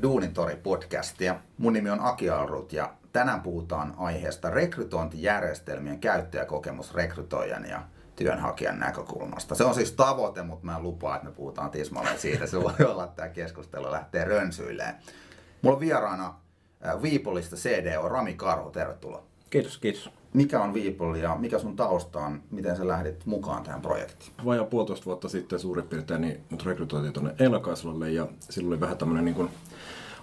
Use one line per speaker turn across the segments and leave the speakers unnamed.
Tervetuloa jälleen kuuntelemaan Duunitori podcastia. Mun nimi on Aki Alrut ja tänään puhutaan aiheesta rekrytointijärjestelmien käyttäjäkokemus rekrytoijan ja työnhakijan näkökulmasta. Se on siis tavoite, mutta mä lupaan, että me puhutaan tismalleen siitä. Se voi olla, että tämä keskustelu lähtee rönsyilleen. Mulla on vieraana Viipolista CDO Rami Karhu, tervetuloa.
Kiitos, kiitos.
Mikä on Viipoli ja mikä sun tausta on? Miten sä lähdit mukaan tähän projektiin?
Vajaa puolitoista vuotta sitten suurin piirtein niin mut rekrytoitiin tuonne Eilakaislolle ja silloin oli vähän tämmöinen niin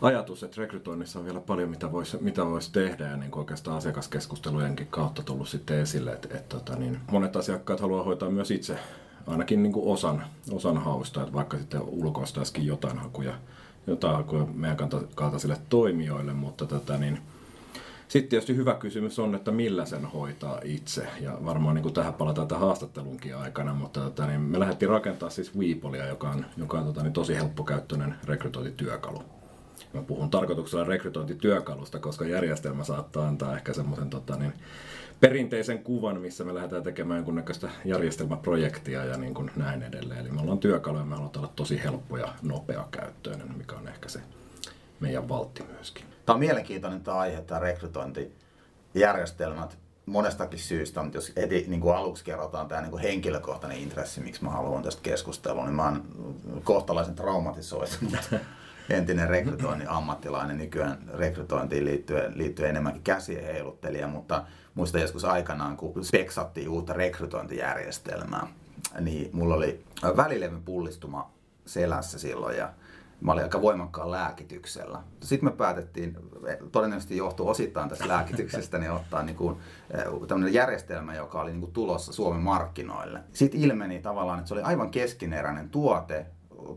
ajatus, että rekrytoinnissa on vielä paljon mitä voisi mitä vois tehdä ja niin oikeastaan asiakaskeskustelujenkin kautta tullut sitten esille, että, että tota, niin monet asiakkaat haluaa hoitaa myös itse ainakin niin osan, osan hausta, että vaikka sitten ulkoistaisikin jotain hakuja, jotain hakuja meidän kaltaisille toimijoille, mutta tota, niin, sitten tietysti hyvä kysymys on, että millä sen hoitaa itse. Ja varmaan niin kuin tähän palataan tähän haastattelunkin aikana, mutta tota, niin me lähdettiin rakentaa siis Weepolia, joka on, joka on tota, niin tosi helppokäyttöinen rekrytointityökalu. Mä puhun tarkoituksella rekrytointityökalusta, koska järjestelmä saattaa antaa ehkä semmoisen tota, niin, perinteisen kuvan, missä me lähdetään tekemään jonkunnäköistä järjestelmäprojektia ja niin kuin näin edelleen. Eli me ollaan työkalu ja me halutaan olla tosi helppo ja nopea käyttöinen, mikä on ehkä se meidän valtti myöskin.
Tämä on mielenkiintoinen tämä aihe, tämä rekrytointijärjestelmät. Monestakin syystä, mutta jos heti niin kuin aluksi kerrotaan tämä niin kuin henkilökohtainen intressi, miksi mä haluan tästä keskustelua, niin mä oon kohtalaisen traumatisoitunut entinen rekrytoinnin ammattilainen, nykyään rekrytointiin liittyen, liittyen enemmänkin käsien heiluttelija, mutta muistan joskus aikanaan, kun speksattiin uutta rekrytointijärjestelmää, niin mulla oli välilevyn pullistuma selässä silloin ja Mä olin aika voimakkaan lääkityksellä. Sitten me päätettiin, todennäköisesti johtuu osittain tästä lääkityksestä, niin ottaa niin kuin, eh, tämmöinen järjestelmä, joka oli niin kuin tulossa Suomen markkinoille. Sitten ilmeni tavallaan, että se oli aivan keskineräinen tuote,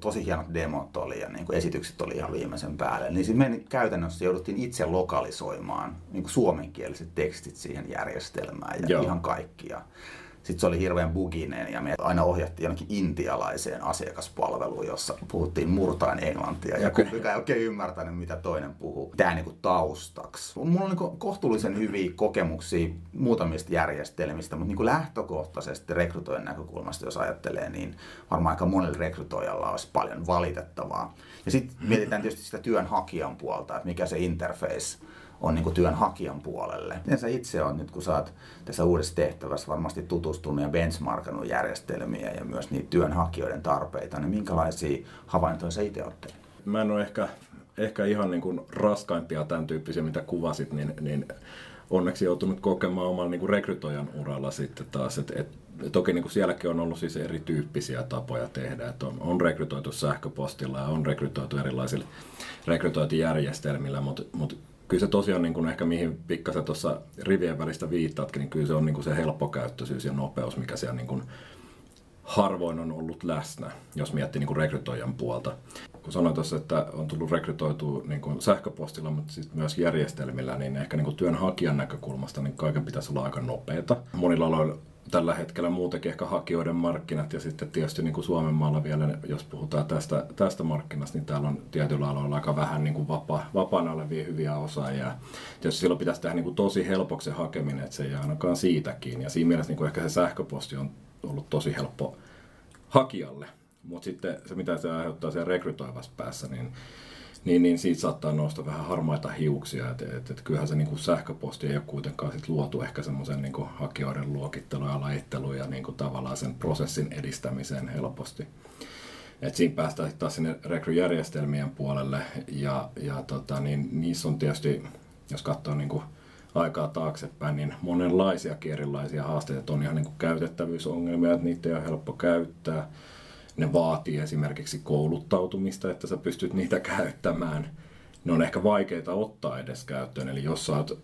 tosi hienot demot oli ja niin kuin esitykset oli ihan viimeisen päälle. Niin sitten me käytännössä jouduttiin itse lokalisoimaan niin kuin suomenkieliset tekstit siihen järjestelmään ja Joo. ihan kaikkia. Sitten se oli hirveän buginen ja me aina ohjattiin jonnekin intialaiseen asiakaspalveluun, jossa puhuttiin murtain englantia ja okay. kumpikaan ei oikein ymmärtänyt, mitä toinen puhuu. Tämä niin taustaksi. Mulla on niin kohtuullisen hyviä kokemuksia muutamista järjestelmistä, mutta niin lähtökohtaisesti rekrytoijan näkökulmasta, jos ajattelee, niin varmaan aika monella rekrytoijalla olisi paljon valitettavaa. Ja sitten mietitään tietysti sitä työnhakijan puolta, että mikä se interface on niin kuin työnhakijan puolelle. Miten sä itse on nyt, kun sä oot tässä uudessa tehtävässä varmasti tutustunut ja benchmarkannut järjestelmiä ja myös niitä työnhakijoiden tarpeita, niin minkälaisia havaintoja sä itse oot
Mä en ole ehkä, ehkä ihan niin kuin raskaimpia tämän tyyppisiä, mitä kuvasit, niin, niin onneksi joutunut kokemaan oman niin kuin rekrytoijan uralla sitten taas, että et, toki niin kuin sielläkin on ollut siis erityyppisiä tapoja tehdä, että on, on rekrytoitu sähköpostilla ja on rekrytoitu erilaisilla rekrytointijärjestelmillä, mutta, mutta kyllä se tosiaan niin kuin ehkä mihin pikkasen tuossa rivien välistä viittaatkin, niin kyllä se on niin kuin se helppokäyttöisyys ja nopeus, mikä siellä niin kuin harvoin on ollut läsnä, jos miettii niin kuin rekrytoijan puolta. Kun sanoin tuossa, että on tullut rekrytoitua niin kuin sähköpostilla, mutta sitten myös järjestelmillä, niin ehkä niin kuin työnhakijan näkökulmasta niin kaiken pitäisi olla aika nopeata. Monilla aloilla tällä hetkellä muutenkin ehkä hakijoiden markkinat ja sitten tietysti niin kuin Suomen maalla vielä, jos puhutaan tästä, tästä markkinasta, niin täällä on tietyillä aloilla aika vähän niin kuin vapa, vapaana olevia hyviä osaajia. Tietysti silloin pitäisi tehdä niin kuin tosi helpoksi se hakeminen, että se ei ainakaan siitäkin. Ja siinä mielessä niin kuin ehkä se sähköposti on ollut tosi helppo hakijalle. Mutta sitten se, mitä se aiheuttaa siellä rekrytoivassa päässä, niin niin, niin siitä saattaa nousta vähän harmaita hiuksia. Et, et, et kyllähän se niin kuin sähköposti ei ole kuitenkaan sit luotu ehkä semmoisen niin hakijoiden luokittelu ja lajittelu ja niin kuin tavallaan sen prosessin edistämiseen helposti. Et siinä päästään taas sinne rekryjärjestelmien puolelle ja, ja tota, niin niissä on tietysti, jos katsoo niin kuin aikaa taaksepäin, niin monenlaisia erilaisia haasteita. On ihan niin kuin käytettävyysongelmia, että niitä ei ole helppo käyttää ne vaatii esimerkiksi kouluttautumista, että sä pystyt niitä käyttämään. Ne on ehkä vaikeita ottaa edes käyttöön. Eli jos sä oot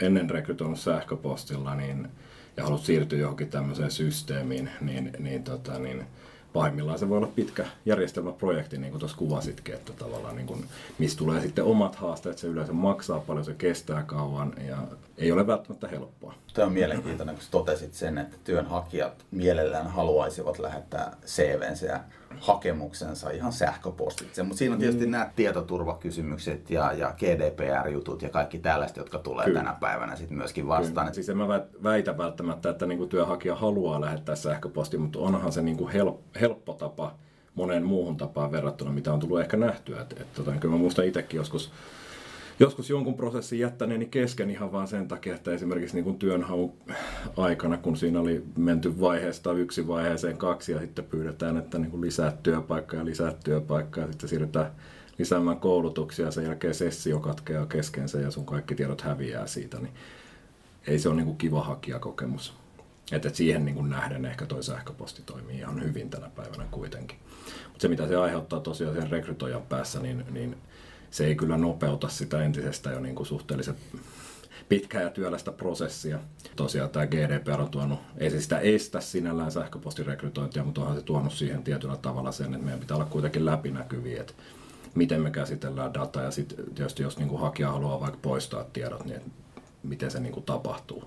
ennen rekrytoinut sähköpostilla niin, ja haluat siirtyä johonkin tämmöiseen systeemiin, niin, niin, tota, niin pahimmillaan se voi olla pitkä järjestelmäprojekti, niin kuin tuossa kuvasitkin, että tavallaan niin kuin, mistä tulee sitten omat haasteet, se yleensä maksaa paljon, se kestää kauan ja ei ole välttämättä helppoa.
Tämä on mielenkiintoinen, kun totesit sen, että työnhakijat mielellään haluaisivat lähettää CVnsä ja hakemuksensa ihan sähköpostitse. Mutta siinä on tietysti mm. nämä tietoturvakysymykset ja, ja GDPR-jutut ja kaikki tällaiset, jotka tulee Kyllä. tänä päivänä sitten myöskin vastaan. Kyllä.
Siis en mä väitä välttämättä, että niinku työnhakija haluaa lähettää sähköposti, mutta onhan se niinku help, helppo tapa moneen muuhun tapaan verrattuna, mitä on tullut ehkä nähtyä. Et, et, tota, kyllä mä muistan itsekin joskus, joskus jonkun prosessin jättäneeni kesken ihan vaan sen takia, että esimerkiksi niin kuin työnhaun aikana, kun siinä oli menty vaiheesta yksi vaiheeseen kaksi ja sitten pyydetään, että niin kuin lisää työpaikkaa ja lisää työpaikkaa ja sitten siirrytään lisäämään koulutuksia ja sen jälkeen sessio katkeaa keskensä ja sun kaikki tiedot häviää siitä, niin ei se ole niin kuin kiva hakijakokemus. Että siihen niin kuin nähden ehkä toi sähköposti toimii ihan hyvin tänä päivänä kuitenkin. Mutta se mitä se aiheuttaa tosiaan sen rekrytoijan päässä, niin, niin se ei kyllä nopeuta sitä entisestä jo niin kuin suhteellisen pitkää ja työlästä prosessia. Tosiaan tämä GDPR on tuonut, ei se sitä estä sinällään sähköpostirekrytointia, mutta onhan se tuonut siihen tietyllä tavalla sen, että meidän pitää olla kuitenkin läpinäkyviä, että miten me käsitellään dataa ja sitten tietysti jos niin kuin hakija haluaa vaikka poistaa tiedot, niin miten se niin kuin tapahtuu.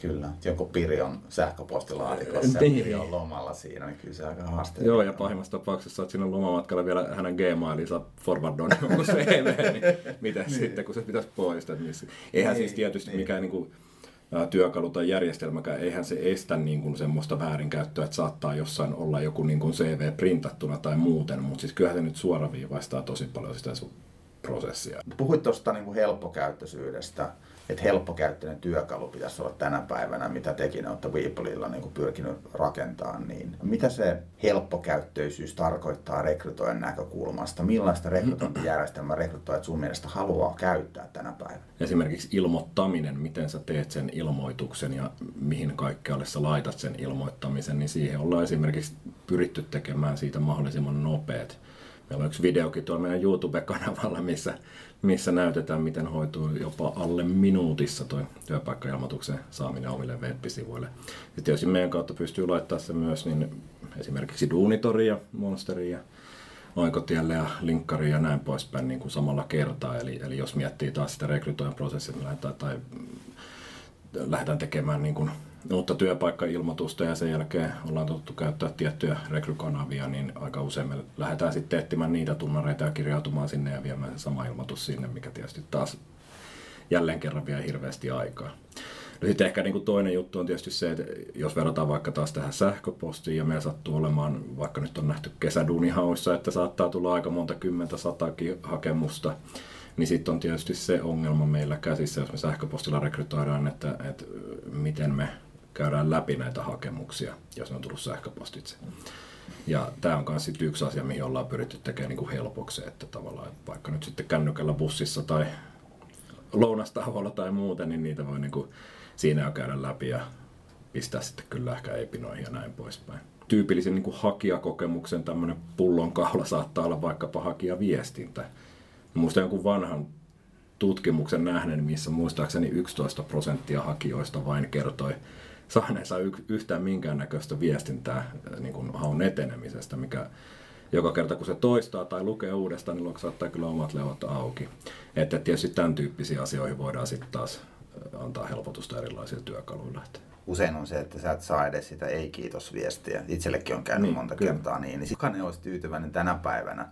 Kyllä, joku Piri on sähköpostilaatikossa niin. ja Piri on lomalla siinä, niin kyllä se aika haasteellista.
Joo, ja pahimmassa tapauksessa olet siinä lomamatkalla vielä hänen Gmailinsa forwardoinut joku CV, niin miten niin. sitten, kun se pitäisi poistaa. Niin eihän niin, siis tietysti niin. mikään niin kuin, työkalu tai järjestelmäkään, eihän se estä niin kuin semmoista väärinkäyttöä, että saattaa jossain olla joku niin kuin CV printattuna tai muuten, mutta siis kyllähän se nyt suoraviivaistaa tosi paljon sitä sun prosessia.
Puhuit tuosta niin helppokäyttöisyydestä että helppokäyttöinen työkalu pitäisi olla tänä päivänä, mitä tekin olette Weeplilla niin pyrkinyt rakentamaan, niin mitä se helppokäyttöisyys tarkoittaa rekrytoijan näkökulmasta? Millaista rekrytointijärjestelmää rekrytoijat sun mielestä haluaa käyttää tänä päivänä?
Esimerkiksi ilmoittaminen, miten sä teet sen ilmoituksen ja mihin kaikkealle sä laitat sen ilmoittamisen, niin siihen ollaan esimerkiksi pyritty tekemään siitä mahdollisimman nopeat. Meillä on yksi videokin tuolla meidän YouTube-kanavalla, missä missä näytetään, miten hoituu jopa alle minuutissa tuo työpaikkailmoituksen saaminen omille web-sivuille. Ja tietysti meidän kautta pystyy laittamaan se myös niin esimerkiksi Duunitoria, Monsteria, Oikotielle ja Linkkari ja näin poispäin niin kuin samalla kertaa. Eli, eli jos miettii taas sitä rekrytoijan prosessia, niin lähdetään, tai lähdetään tekemään niin kuin uutta työpaikkailmoitusta ja sen jälkeen ollaan tottu käyttää tiettyjä rekrykanavia, niin aika usein me lähdetään sitten etsimään niitä tunnareita ja kirjautumaan sinne ja viemään se sama ilmoitus sinne, mikä tietysti taas jälleen kerran vie hirveästi aikaa. No sitten ehkä niin kuin toinen juttu on tietysti se, että jos verrataan vaikka taas tähän sähköpostiin ja meillä sattuu olemaan, vaikka nyt on nähty kesäduunihauissa, että saattaa tulla aika monta kymmentä satakin hakemusta, niin sitten on tietysti se ongelma meillä käsissä, jos me sähköpostilla rekrytoidaan, että, että miten me käydään läpi näitä hakemuksia, jos ne on tullut sähköpostitse. Ja tämä on myös yksi asia, mihin ollaan pyritty tekemään niin kuin helpoksi, että tavallaan että vaikka nyt sitten kännykällä bussissa tai lounastavoilla tai muuten, niin niitä voi niin kuin siinä jo käydä läpi ja pistää sitten kyllä ehkä epinoihin ja näin poispäin. Tyypillisen niin kuin hakijakokemuksen tämmöinen pullonkaula saattaa olla vaikkapa hakijaviestintä. Muistan jonkun vanhan tutkimuksen nähnen, missä muistaakseni 11 prosenttia hakijoista vain kertoi saaneensa yhtään minkäännäköistä viestintää äh, niin kuin haun etenemisestä, mikä joka kerta kun se toistaa tai lukee uudestaan, niin saattaa kyllä omat leuat auki. Että tietysti tämän tyyppisiin asioihin voidaan sitten taas äh, antaa helpotusta erilaisilla työkaluilla.
Usein on se, että sä et saa edes sitä ei-kiitos viestiä. Itsellekin on käynyt niin, monta kyllä. kertaa niin. niin kukaan ei olisi tyytyväinen tänä päivänä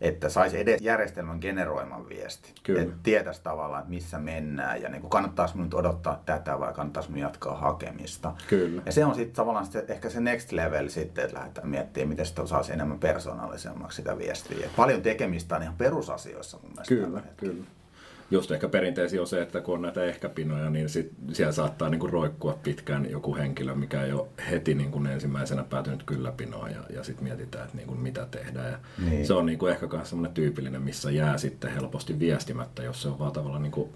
että saisi edes järjestelmän generoiman viesti. Kyllä. Että tietäisi tavallaan, että missä mennään ja niin kuin kannattaisi minun odottaa tätä vai kannattaisi minun jatkaa hakemista.
Kyllä.
Ja se on sitten tavallaan sit ehkä se next level sitten, että lähdetään miettimään, miten sitä saisi enemmän persoonallisemmaksi sitä viestiä. Paljon tekemistä on ihan perusasioissa mun mielestä.
Kyllä, kyllä just ehkä perinteisiä on se, että kun on näitä ehkäpinoja, niin sit siellä saattaa niinku roikkua pitkään joku henkilö, mikä ei ole heti niinku ensimmäisenä päätynyt kyllä pinoa ja, ja sitten mietitään, että niinku mitä tehdään. Ja niin. Se on niinku ehkä myös semmoinen tyypillinen, missä jää sitten helposti viestimättä, jos se on vaan tavallaan niinku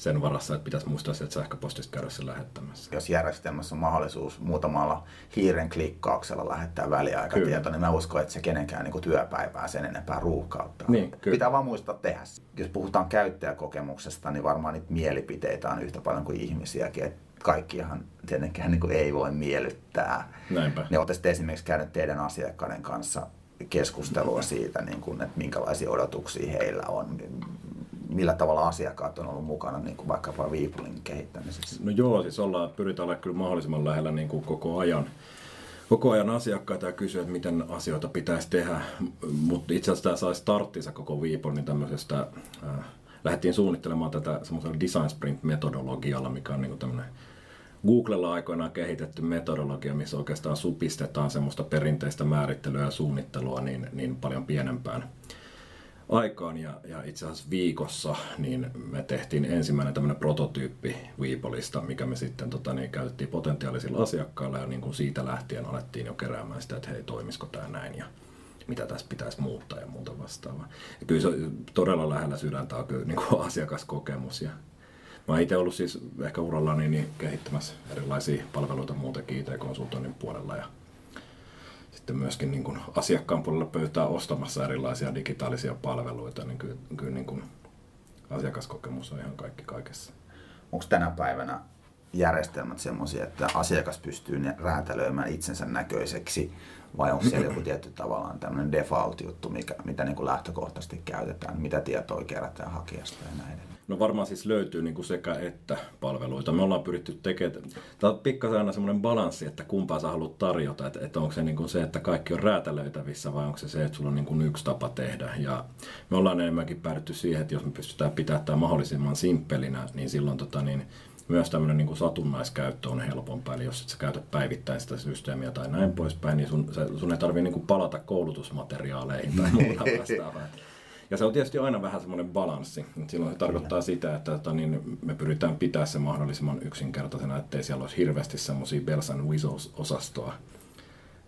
sen varassa, että pitäisi muistaa sieltä sähköpostista käydä sen lähettämässä.
Jos järjestelmässä on mahdollisuus muutamalla hiiren klikkauksella lähettää väliaikatieto, kyllä. niin mä uskon, että se kenenkään niin työpäivää sen enempää ruuhkauttaa.
Niin, kyllä.
Pitää vaan muistaa tehdä. Jos puhutaan käyttäjäkokemuksesta, niin varmaan niitä mielipiteitä on yhtä paljon kuin ihmisiäkin. Et kaikkihan tietenkään niin ei voi miellyttää.
Näinpä.
Ne olette esimerkiksi käynyt teidän asiakkaiden kanssa keskustelua siitä, niin kuin, että minkälaisia odotuksia heillä on millä tavalla asiakkaat on ollut mukana niin kuin vaikkapa Viipulin kehittämisessä?
No joo, siis ollaan, pyritään olla kyllä mahdollisimman lähellä niin kuin koko ajan koko ajan asiakkaita ja kysyä, että miten asioita pitäisi tehdä. Mutta itse asiassa tämä sai starttinsa koko Viipon, niin tämmöisestä, äh, lähdettiin suunnittelemaan tätä semmoisella design sprint metodologialla, mikä on niin tämmöinen Googlella aikoinaan kehitetty metodologia, missä oikeastaan supistetaan semmoista perinteistä määrittelyä ja suunnittelua niin, niin paljon pienempään aikaan ja, ja itse asiassa viikossa niin me tehtiin ensimmäinen tämmöinen prototyyppi Weepolista, mikä me sitten tota, niin, käytettiin potentiaalisilla asiakkailla ja niin kuin siitä lähtien alettiin jo keräämään sitä, että hei toimisiko tämä näin ja mitä tässä pitäisi muuttaa ja muuta vastaavaa. Ja kyllä se on todella lähellä sydäntä on kyllä niin kuin asiakaskokemus ja Mä itse ollut siis ehkä urallani niin kehittämässä erilaisia palveluita muutenkin IT-konsultoinnin puolella ja sitten myöskin niin kuin asiakkaan puolella pöytää ostamassa erilaisia digitaalisia palveluita, niin kyllä, kyllä niin kuin asiakaskokemus on ihan kaikki kaikessa.
Onko tänä päivänä järjestelmät sellaisia, että asiakas pystyy räätälöimään itsensä näköiseksi vai onko siellä joku tietty tavallaan tämmöinen default-juttu, mikä, mitä niin kuin lähtökohtaisesti käytetään, mitä tietoa kerätään hakijasta ja näin
No varmaan siis löytyy niin kuin sekä että palveluita. Me ollaan pyritty tekemään, tämä on pikkasen aina semmoinen balanssi, että kumpaa sä haluat tarjota, että, että onko se niin kuin se, että kaikki on räätälöitävissä vai onko se se, että sulla on niin kuin yksi tapa tehdä. Ja me ollaan enemmänkin päädytty siihen, että jos me pystytään pitämään tämä mahdollisimman simppelinä, niin silloin tota, niin myös tämmöinen niin kuin satunnaiskäyttö on helpompaa. Eli jos et sä käytä päivittäin sitä systeemiä tai näin poispäin, niin sun, se, sun ei tarvitse niin kuin palata koulutusmateriaaleihin tai muuta vastaavaa. Ja se on tietysti aina vähän semmoinen balanssi. Silloin se tarkoittaa sitä, että, että niin me pyritään pitää se mahdollisimman yksinkertaisena, ettei siellä olisi hirveästi semmoisia bells and whistles-osastoa.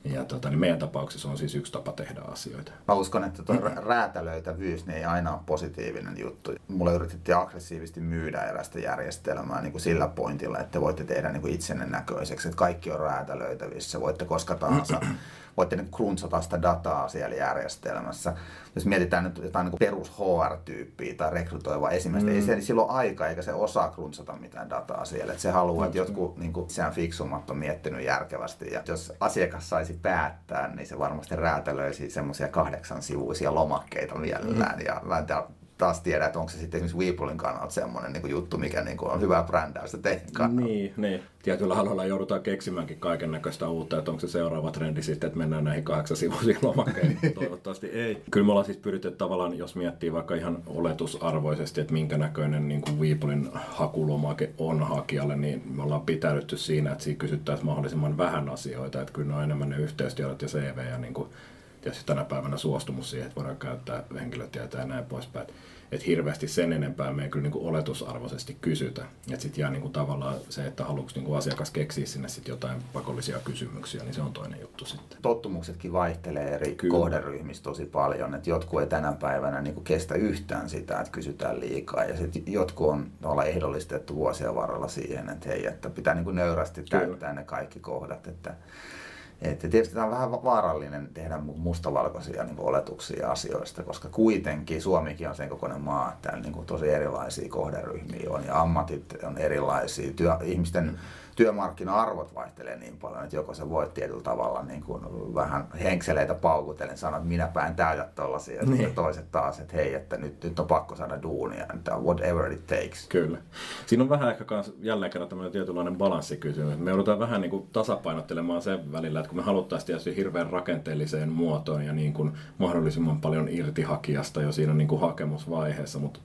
Ja tota, niin meidän tapauksessa on siis yksi tapa tehdä asioita.
Mä uskon, että tuo räätälöitävyys niin ei aina ole positiivinen juttu. Mulle yritettiin aggressiivisesti myydä erästä järjestelmää niin kuin sillä pointilla, että voitte tehdä niin kuin itsenne näköiseksi, että kaikki on räätälöitävissä, voitte koska tahansa voitte niin kruntsata sitä dataa siellä järjestelmässä. Jos mietitään nyt jotain niin perus HR-tyyppiä tai rekrytoivaa esimerkiksi, mm. ei se silloin aika eikä se osaa kruntsata mitään dataa siellä. Että se haluaa, että jotkut niin kuin, sehän fiksummat on miettinyt järkevästi. Ja jos asiakas saisi päättää, niin se varmasti räätälöisi semmoisia kahdeksan sivuisia lomakkeita mielellään. Mm. Ja taas tiedä, että onko se sitten esimerkiksi Weepolin kannalta semmoinen niin juttu, mikä niin kuin on hyvä brändäystä teidän kannalta.
Niin, niin. Tietyllä aloilla joudutaan keksimäänkin kaiken näköistä uutta, että onko se seuraava trendi sitten, että mennään näihin kahdeksan sivuisiin lomakkeihin. Toivottavasti ei. Kyllä me ollaan siis pyritty tavallaan, jos miettii vaikka ihan oletusarvoisesti, että minkä näköinen niin kuin Weepolin hakulomake on hakijalle, niin me ollaan pitäydytty siinä, että siinä kysyttäisiin mahdollisimman vähän asioita, että kyllä ne on enemmän ne yhteystiedot ja CV ja niin kuin tietysti tänä päivänä suostumus siihen, että voidaan käyttää henkilötietoja ja näin poispäin. Että hirveästi sen enempää me ei kyllä niin kuin oletusarvoisesti kysytä. Että sitten jää niin kuin tavallaan se, että haluatko niin asiakas keksiä sinne sit jotain pakollisia kysymyksiä, niin se on toinen juttu sitten.
Tottumuksetkin vaihtelee eri kyllä. kohderyhmissä tosi paljon. Että jotkut ei tänä päivänä niin kuin kestä yhtään sitä, että kysytään liikaa. Ja sitten jotkut on olla ehdollistettu vuosien varrella siihen, että hei, että pitää niin kuin nöyrästi täyttää kyllä. ne kaikki kohdat. Että että tietysti tämä on vähän vaarallinen tehdä mustavalkoisia niin oletuksia asioista, koska kuitenkin Suomikin on sen kokoinen maa, että niin kuin tosi erilaisia kohderyhmiä on ja ammatit on erilaisia. Työ, ihmisten mm työmarkkina-arvot vaihtelee niin paljon, että joko sä voit tietyllä tavalla niin kuin vähän henkseleitä paukutellen sanoa, että minä päin täytä tollasia, ja niin. toiset taas, että hei, että nyt, nyt on pakko saada duunia, että whatever it takes.
Kyllä. Siinä on vähän ehkä kans, jälleen kerran tämmöinen tietynlainen balanssikysymys. Me joudutaan vähän niin kuin tasapainottelemaan sen välillä, että kun me haluttaisiin tietysti hirveän rakenteelliseen muotoon ja niin kuin mahdollisimman paljon irti hakijasta jo siinä niin kuin hakemusvaiheessa, mutta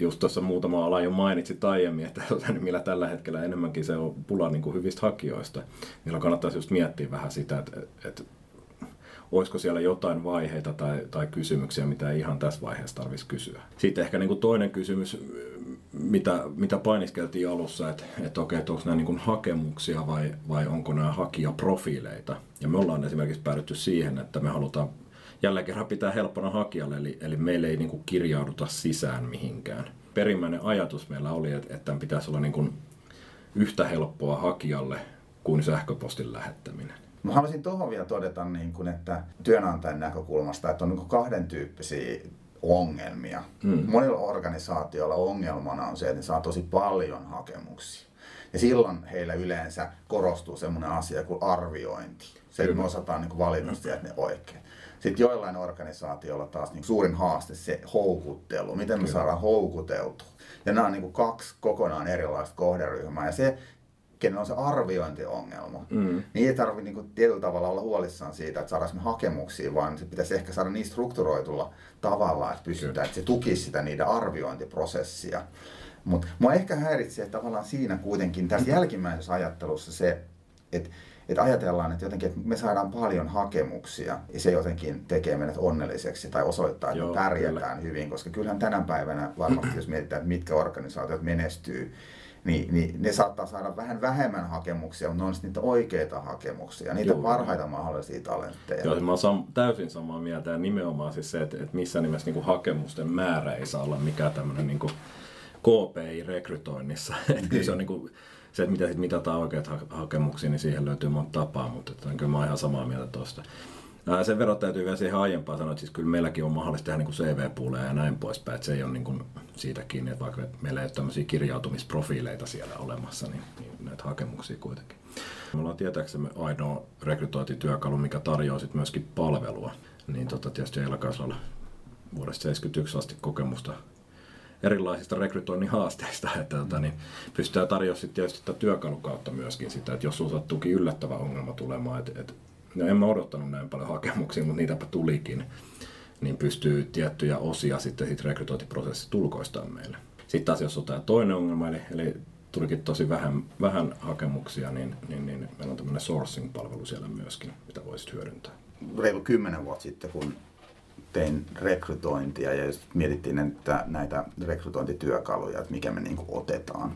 just tuossa muutama ala jo mainitsit aiemmin, että millä tällä hetkellä enemmänkin se on pula niin kuin hyvistä hakijoista. Millä kannattaisi just miettiä vähän sitä, että, että olisiko siellä jotain vaiheita tai, tai kysymyksiä, mitä ei ihan tässä vaiheessa tarvitsisi kysyä. Sitten ehkä niin kuin toinen kysymys, mitä, mitä painiskeltiin alussa, että, että okei, että onko nämä niin kuin hakemuksia vai, vai onko nämä hakijaprofiileita. Ja me ollaan esimerkiksi päädytty siihen, että me halutaan jälleen kerran pitää helppona hakijalle, eli, eli meille ei niin kuin kirjauduta sisään mihinkään. Perimmäinen ajatus meillä oli, että, että tämän pitäisi olla niin kuin yhtä helppoa hakijalle kuin sähköpostin lähettäminen.
Mä haluaisin tuohon vielä todeta, niin kuin, että työnantajan näkökulmasta, että on niin kahden tyyppisiä ongelmia. Mm. Monilla organisaatioilla ongelmana on se, että ne saa tosi paljon hakemuksia. Ja silloin heillä yleensä korostuu semmoinen asia kuin arviointi. Se, että me osataan niin valita sieltä ne oikein. Sitten joillain organisaatioilla taas niin suurin haaste se houkuttelu, miten me Kyllä. saadaan houkuteltua. Ja nämä on niin kaksi kokonaan erilaista kohderyhmää. Ja se, kenen on se arviointiongelma, mm. niin ei tarvitse niin tietyllä tavalla olla huolissaan siitä, että saadaan hakemuksia, vaan se pitäisi ehkä saada niin strukturoitulla tavalla, että pystytään, että se tukisi sitä niiden arviointiprosessia. Mutta mua ehkä häiritsee tavallaan siinä kuitenkin tässä jälkimmäisessä ajattelussa se, että että ajatellaan, että jotenkin että me saadaan paljon hakemuksia ja se jotenkin tekee meidät onnelliseksi tai osoittaa, että Joo, me pärjätään kyllä. hyvin, koska kyllähän tänä päivänä varmasti, jos mietitään, että mitkä organisaatiot menestyy, niin, niin ne saattaa saada vähän vähemmän hakemuksia, mutta ne on niitä oikeita hakemuksia, niitä Joo. parhaita mahdollisia talentteja.
Joo, mä olen täysin samaa mieltä ja nimenomaan siis se, että, että missä nimessä niin kuin hakemusten määrä ei saa olla mikään tämmöinen niin kuin KPI-rekrytoinnissa. Että kyllä se on niin kuin, se, että mitä mitataan oikeat hakemuksia, niin siihen löytyy monta tapaa, mutta että, kyllä mä oon ihan samaa mieltä tuosta. Sen verran täytyy vielä siihen aiempaan sanoa, että siis kyllä meilläkin on mahdollista tehdä niin CV-puuleja ja näin poispäin, että se ei ole niin kuin siitä kiinni, että vaikka meillä ei ole tämmöisiä kirjautumisprofiileita siellä olemassa, niin, niin näitä hakemuksia kuitenkin. Me ollaan tietääksemme ainoa rekrytointityökalu, mikä tarjoaa sitten myöskin palvelua. Niin tota, tietysti Elkaisalla vuodesta 1971 asti kokemusta erilaisista rekrytoinnin haasteista, että tota, niin pystytään tarjoamaan sitten tietysti tätä työkalun kautta myöskin sitä, että jos sinulla sattuukin yllättävä ongelma tulemaan, että, että no en mä odottanut näin paljon hakemuksia, mutta niitäpä tulikin, niin pystyy tiettyjä osia sitten sit rekrytointiprosessista tulkoistamaan meille. Sitten taas jos on tämä toinen ongelma, eli, eli tulikin tosi vähän, vähän hakemuksia, niin, niin, niin meillä on tämmöinen sourcing-palvelu siellä myöskin, mitä voisit hyödyntää.
Reilu kymmenen vuotta sitten, kun tein rekrytointia ja mietittiin että näitä rekrytointityökaluja, että mikä me niin otetaan.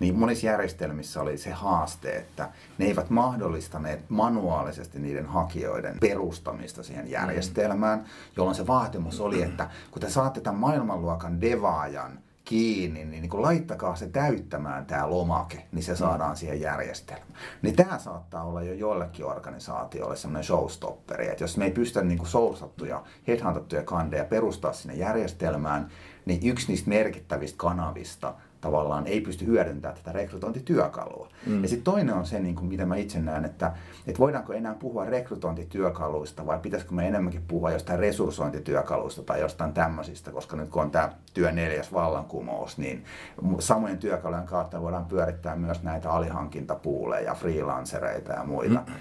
Niin monissa järjestelmissä oli se haaste, että ne eivät mahdollistaneet manuaalisesti niiden hakijoiden perustamista siihen järjestelmään, jolloin se vaatimus oli, että kun te saatte tämän maailmanluokan devaajan kiinni, niin, niin kun laittakaa se täyttämään tämä lomake, niin se saadaan siihen järjestelmään. Niin tämä saattaa olla jo joillekin organisaatioille semmoinen showstopperi, että jos me ei pystytä niin sourcattuja, headhuntattuja kandeja perustaa sinne järjestelmään, niin yksi niistä merkittävistä kanavista tavallaan ei pysty hyödyntämään tätä rekrytointityökalua. Mm. Ja sitten toinen on se, niin kuin mitä mä itse näen, että, että voidaanko enää puhua rekrytointityökaluista vai pitäisikö me enemmänkin puhua jostain resurssointityökaluista tai jostain tämmöisistä, koska nyt kun on tämä työ neljäs vallankumous, niin samojen työkalujen kautta voidaan pyörittää myös näitä alihankintapuuleja, freelancereita ja muita. Mm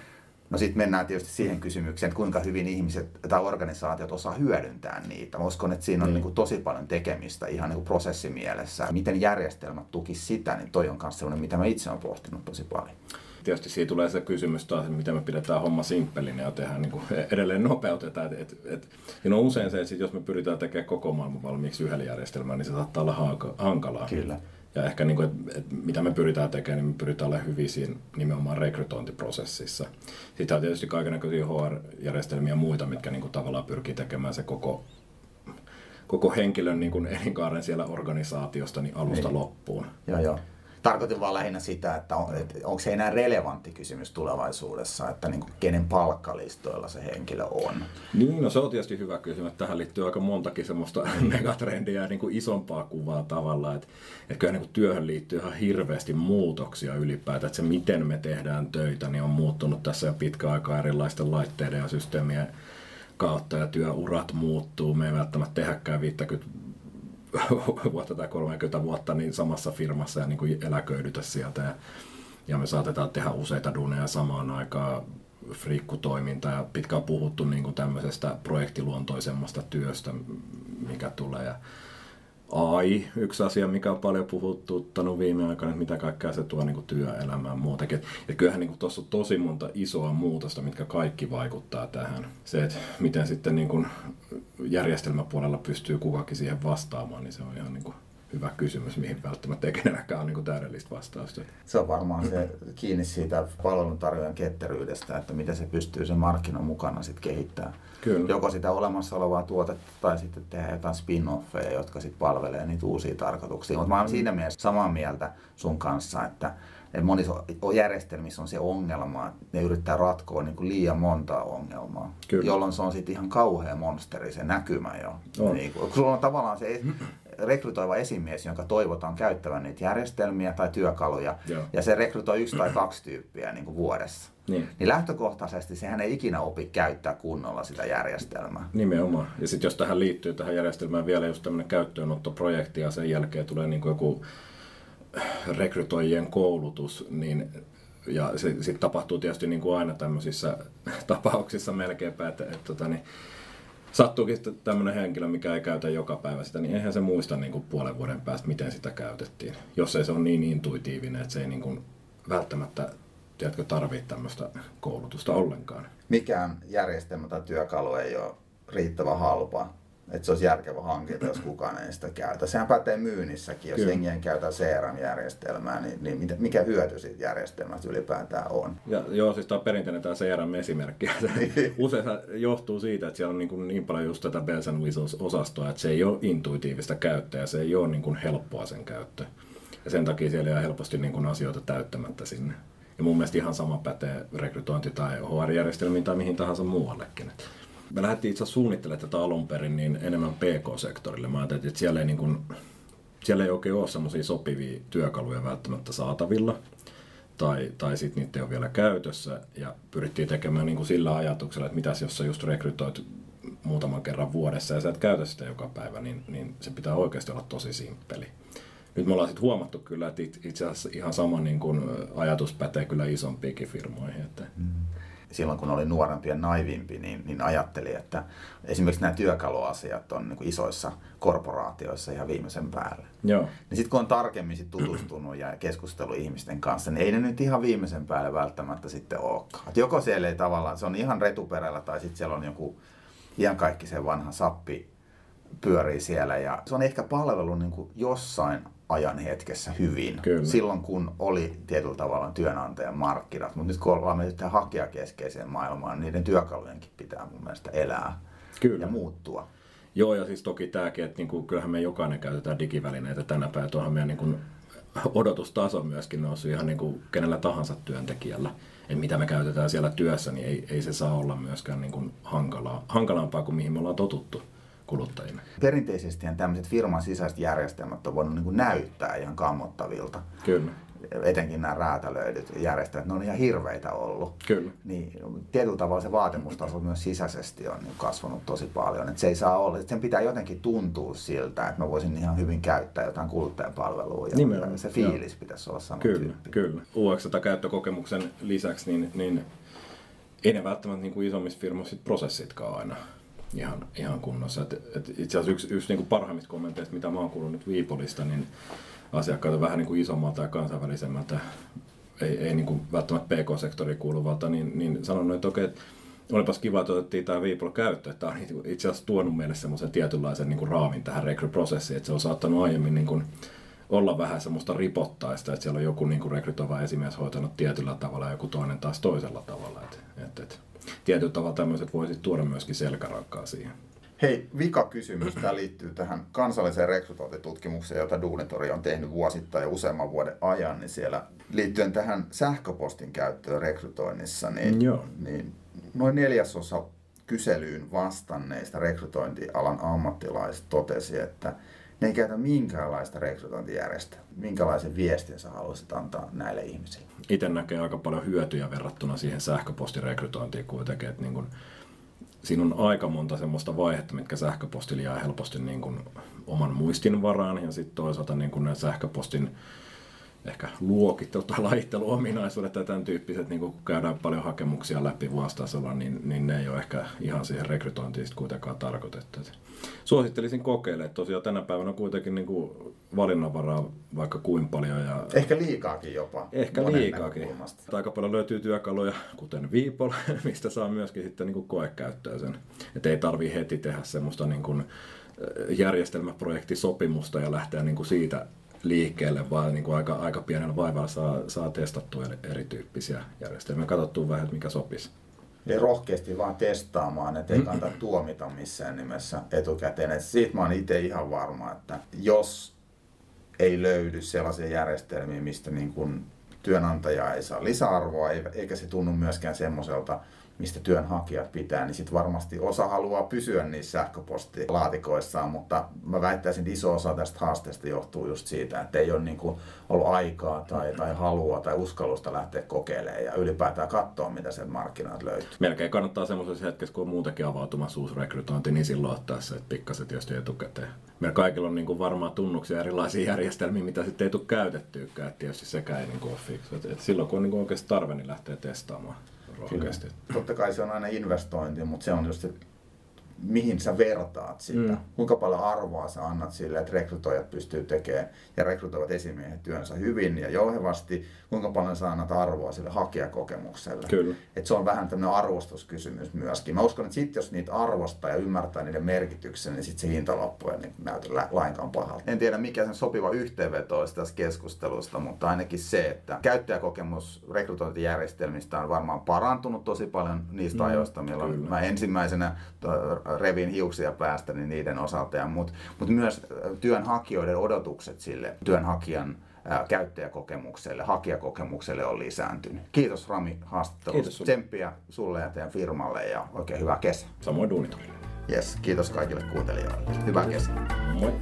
No sitten mennään tietysti siihen kysymykseen, että kuinka hyvin ihmiset tai organisaatiot osaa hyödyntää niitä. Mä uskon, että siinä on mm. niin kuin tosi paljon tekemistä ihan niin kuin prosessimielessä. Miten järjestelmät tukis sitä, niin toi on myös sellainen, mitä mä itse olen pohtinut tosi paljon.
Tietysti siitä tulee se kysymys taas, että miten me pidetään homma simppelinä ja tehdään niin kuin edelleen nopeutetaan. Et, et, et, no usein se, että jos me pyritään tekemään koko maailman valmiiksi yhdellä järjestelmällä, niin se saattaa olla hankalaa.
Kyllä.
Ja ehkä niin kuin, että, että mitä me pyritään tekemään, niin me pyritään olemaan hyviä siinä nimenomaan rekrytointiprosessissa. Sitten on tietysti kaikenlaisia HR-järjestelmiä ja muita, mitkä niin kuin tavallaan pyrkii tekemään se koko, koko henkilön niin kuin elinkaaren siellä organisaatiosta niin alusta niin. loppuun.
Joo, joo tarkoitin vaan lähinnä sitä, että, on, että onko se enää relevantti kysymys tulevaisuudessa, että niin kuin kenen palkkalistoilla se henkilö on.
Niin, no se on tietysti hyvä kysymys. Tähän liittyy aika montakin semmoista megatrendiä ja niin kuin isompaa kuvaa tavalla. Että, että kyllä niin kuin työhön liittyy ihan hirveästi muutoksia ylipäätään. Että se miten me tehdään töitä niin on muuttunut tässä jo pitkä aikaa erilaisten laitteiden ja systeemien kautta ja työurat muuttuu. Me ei välttämättä tehdäkään 50 vuotta tai 30 vuotta niin samassa firmassa ja niin kuin eläköidytä sieltä. Ja, ja me saatetaan tehdä useita duneja samaan aikaan friikkutoiminta ja pitkään puhuttu niin kuin tämmöisestä projektiluontoisemmasta työstä, mikä tulee. Ja AI, yksi asia, mikä on paljon puhuttanut viime aikoina, että mitä kaikkea se tuo niin kuin työelämään muutenkin. Ja kyllähän niin tuossa on tosi monta isoa muutosta, mitkä kaikki vaikuttaa tähän. Se, että miten sitten niin kuin järjestelmäpuolella pystyy kukakin siihen vastaamaan, niin se on ihan niin kuin hyvä kysymys, mihin välttämättä ei kenelläkään ole niin täydellistä vastausta.
Se on varmaan se kiinni siitä palveluntarjoajan ketteryydestä, että miten se pystyy sen markkinan mukana sitten kehittämään. Kyllä. Joko sitä olemassa olevaa tuotetta tai sitten tehdä jotain spin-offeja, jotka sitten palvelee niitä uusia tarkoituksia. Mutta mä olen siinä mielessä samaa mieltä sun kanssa, että että monissa järjestelmissä on se ongelma, että ne yrittää ratkoa niin kuin liian montaa ongelmaa, Kyllä. jolloin se on sitten ihan kauhea monsteri se näkymä jo. Niin kuin, kun sulla on tavallaan se rekrytoiva esimies, jonka toivotaan käyttävän niitä järjestelmiä tai työkaluja, Joo. ja se rekrytoi yksi tai kaksi tyyppiä niin kuin vuodessa. Niin. niin lähtökohtaisesti sehän ei ikinä opi käyttää kunnolla sitä järjestelmää.
Nimenomaan. Ja sitten jos tähän liittyy tähän järjestelmään vielä just tämmöinen käyttöönottoprojekti ja sen jälkeen tulee niin kuin joku rekrytoijien koulutus, niin ja sitten tapahtuu tietysti niin kuin aina tämmöisissä tapauksissa melkeinpä, että, että, että tota, niin, sattuukin tämmöinen henkilö, mikä ei käytä joka päivä sitä, niin eihän se muista niin kuin puolen vuoden päästä, miten sitä käytettiin. Jos ei se ole niin intuitiivinen, että se ei niin kuin välttämättä tiedätkö, tarvitse tämmöistä koulutusta ollenkaan.
Mikään järjestelmä tai työkalu ei ole riittävän halpa että se olisi järkevä hankinta, jos kukaan ei sitä käytä. Sehän pätee myynnissäkin, jos jengi ei käytä CRM-järjestelmää, niin, niin mikä hyöty siitä järjestelmästä ylipäätään on?
Ja, joo, siis tämä on perinteinen tämä CRM-esimerkki. Usein johtuu siitä, että siellä on niin, kuin niin paljon just tätä bells and whistles-osastoa, että se ei ole intuitiivista käyttöä, se ei ole niin kuin helppoa sen käyttö. Ja sen takia siellä jää helposti niin kuin asioita täyttämättä sinne. Ja mun mielestä ihan sama pätee rekrytointi- tai HR-järjestelmiin tai mihin tahansa muuallekin. Me lähdettiin itse asiassa suunnittelemaan tätä alun perin niin enemmän PK-sektorille. Mä ajattelin, että siellä ei, niin kuin, siellä ei oikein ole semmoisia sopivia työkaluja välttämättä saatavilla. Tai, tai sitten niitä ei ole vielä käytössä. Ja pyrittiin tekemään niin kuin sillä ajatuksella, että mitäs jos sä just rekrytoit muutaman kerran vuodessa ja sä et käytä sitä joka päivä, niin, niin se pitää oikeasti olla tosi simppeli. Nyt me ollaan sitten huomattu kyllä, että itse asiassa ihan sama niin kuin ajatus pätee kyllä isompiinkin firmoihin. Että, mm
silloin kun oli nuorempi ja naivimpi, niin, niin ajatteli, että esimerkiksi nämä työkaluasiat on niin kuin isoissa korporaatioissa ihan viimeisen päälle.
Joo.
Niin sitten kun on tarkemmin sit tutustunut ja keskustellut ihmisten kanssa, niin ei ne nyt ihan viimeisen päälle välttämättä sitten olekaan. Et joko siellä ei tavallaan, se on ihan retuperällä tai sitten siellä on joku ihan kaikki se vanha sappi pyörii siellä ja se on ehkä palvelu niin kuin jossain ajan hetkessä hyvin.
Kyllä.
Silloin kun oli tietyllä tavalla työnantajan markkinat, mutta nyt kun ollaan mennyt tähän hakijakeskeiseen maailmaan, niin niiden työkalujenkin pitää mun mielestä elää
Kyllä.
ja muuttua.
Joo, ja siis toki tämäkin, että niinku, kyllähän me jokainen käytetään digivälineitä tänä päivänä. Tuohan meidän niinku, odotustaso myöskin noussut ihan niinku, kenellä tahansa työntekijällä. Et mitä me käytetään siellä työssä, niin ei, ei se saa olla myöskään niinku, hankalaa, hankalampaa kuin mihin me ollaan totuttu kuluttajille.
Perinteisesti tämmöiset firman sisäiset järjestelmät on voinut niin näyttää ihan kammottavilta.
Kyllä.
Etenkin nämä räätälöidyt järjestelmät, ne on ihan hirveitä ollut.
Kyllä.
Niin, tietyllä tavalla se vaatimustaso myös sisäisesti on niin kasvanut tosi paljon. Et se ei saa olla, sen pitää jotenkin tuntua siltä, että mä voisin ihan hyvin käyttää jotain kuluttajapalvelua. Ja
Nimenomaan.
se fiilis Joo. pitäisi olla sama
Kyllä,
tyyppi.
kyllä. UX-käyttökokemuksen lisäksi, niin, niin ei ne välttämättä niin kuin isommissa firmoissa prosessitkaan aina ihan, ihan kunnossa. Et, et itse asiassa yksi, yksi niin parhaimmista kommenteista, mitä mä oon kuullut nyt Viipolista, niin asiakkaita vähän niin kuin isommalta ja kansainvälisemmältä, ei, ei niin kuin välttämättä PK-sektoriin kuuluvalta, niin, niin sanonut, että okei, olipas kiva, että otettiin tämä Viipolo käyttöön. Tämä on itse asiassa tuonut meille semmoisen tietynlaisen niin kuin raamin tähän rekryprosessiin, että se on saattanut aiemmin niin kuin olla vähän semmoista ripottaista, että siellä on joku niin kuin rekrytoiva esimies hoitanut tietyllä tavalla ja joku toinen taas toisella tavalla. Et, et, et tietyllä tavalla tämmöiset voisit tuoda myöskin selkärankaa siihen.
Hei, vika kysymys. Tämä liittyy tähän kansalliseen rekrytointitutkimukseen, jota Duunitori on tehnyt vuosittain ja useamman vuoden ajan. Niin siellä liittyen tähän sähköpostin käyttöön rekrytoinnissa, niin,
Joo.
niin noin neljäsosa kyselyyn vastanneista rekrytointialan ammattilaiset totesi, että ne ei käytä minkäänlaista rekrytointijärjestelmää. Minkälaisen viestin sä haluaisit antaa näille ihmisille?
Itse näkee aika paljon hyötyjä verrattuna siihen sähköpostirekrytointiin kuitenkin, että niin kun, siinä on aika monta semmoista vaihetta, mitkä sähköpostilla jää helposti niin kun oman muistin varaan ja sitten toisaalta niin kun ne sähköpostin ehkä luokittelu tai lajitteluominaisuudet tai tämän tyyppiset, niin kun käydään paljon hakemuksia läpi vastaisella, niin, niin ne ei ole ehkä ihan siihen rekrytointiin kuitenkaan tarkoitettu. Et suosittelisin kokeilla, että tosiaan tänä päivänä on kuitenkin niin kuin valinnanvaraa vaikka kuin paljon. Ja
ehkä liikaakin jopa.
Ehkä liikaakin. Aika paljon löytyy työkaluja, kuten Viipol, mistä saa myöskin sitten niin kuin koekäyttöä sen. Että ei tarvii heti tehdä semmoista niin kuin järjestelmäprojektisopimusta ja lähteä niin kuin siitä liikkeelle, vaan niin kuin aika, aika pienellä vaivalla saa, saa testattua erityyppisiä järjestelmiä, katsottua vähän, mikä sopisi.
Ja rohkeasti vaan testaamaan, että ei kannata tuomita missään nimessä etukäteen. Et siitä mä oon itse ihan varma, että jos ei löydy sellaisia järjestelmiä, mistä niin kun työnantaja ei saa lisäarvoa, eikä se tunnu myöskään semmoiselta, mistä työnhakijat pitää, niin sitten varmasti osa haluaa pysyä niissä sähköpostilaatikoissaan, mutta mä väittäisin, että iso osa tästä haasteesta johtuu just siitä, että ei ole niin kuin ollut aikaa tai, tai halua tai uskallusta lähteä kokeilemaan ja ylipäätään katsoa, mitä sieltä markkinat löytyy.
Melkein kannattaa semmoisessa hetkessä, kun on muutenkin avautumassa uusi rekrytointi, niin silloin ottaa se, että pikkasen tietysti etukäteen. Meillä kaikilla on niin kuin varmaan tunnuksia erilaisia järjestelmiä, mitä sitten ei tule käytettyykään, että tietysti sekään ei niin kuin ole fiksu. Et silloin kun on niin kuin oikeasti tarve, niin lähtee testaamaan rohkeasti.
Totta kai se on aina investointi, mutta se on just mihin sä vertaat sitä. Mm. Kuinka paljon arvoa sä annat sille, että rekrytoijat pystyy tekemään ja rekrytoivat esimiehet työnsä hyvin ja jouhevasti. Kuinka paljon sä annat arvoa sille hakijakokemukselle.
Kyllä.
Et se on vähän tämmöinen arvostuskysymys myöskin. Mä uskon, että sitten jos niitä arvostaa ja ymmärtää niiden merkityksen, niin sitten se hintalappu ei niin näytä lainkaan pahalta. En tiedä mikä sen sopiva yhteenveto olisi tässä keskustelusta, mutta ainakin se, että käyttäjäkokemus rekrytointijärjestelmistä on varmaan parantunut tosi paljon niistä mm, ajoista, milloin kyllä. mä ensimmäisenä revin hiuksia päästä niin niiden osalta, mutta mut myös työnhakijoiden odotukset sille työnhakijan käyttäjäkokemukselle, hakijakokemukselle on lisääntynyt. Kiitos Rami haastattelusta. Kiitos. Tsemppiä sulle ja teidän firmalle ja oikein hyvää kesä.
Samoin duunitorille.
Yes, kiitos kaikille kuuntelijoille. Hyvää kesää.
Moi.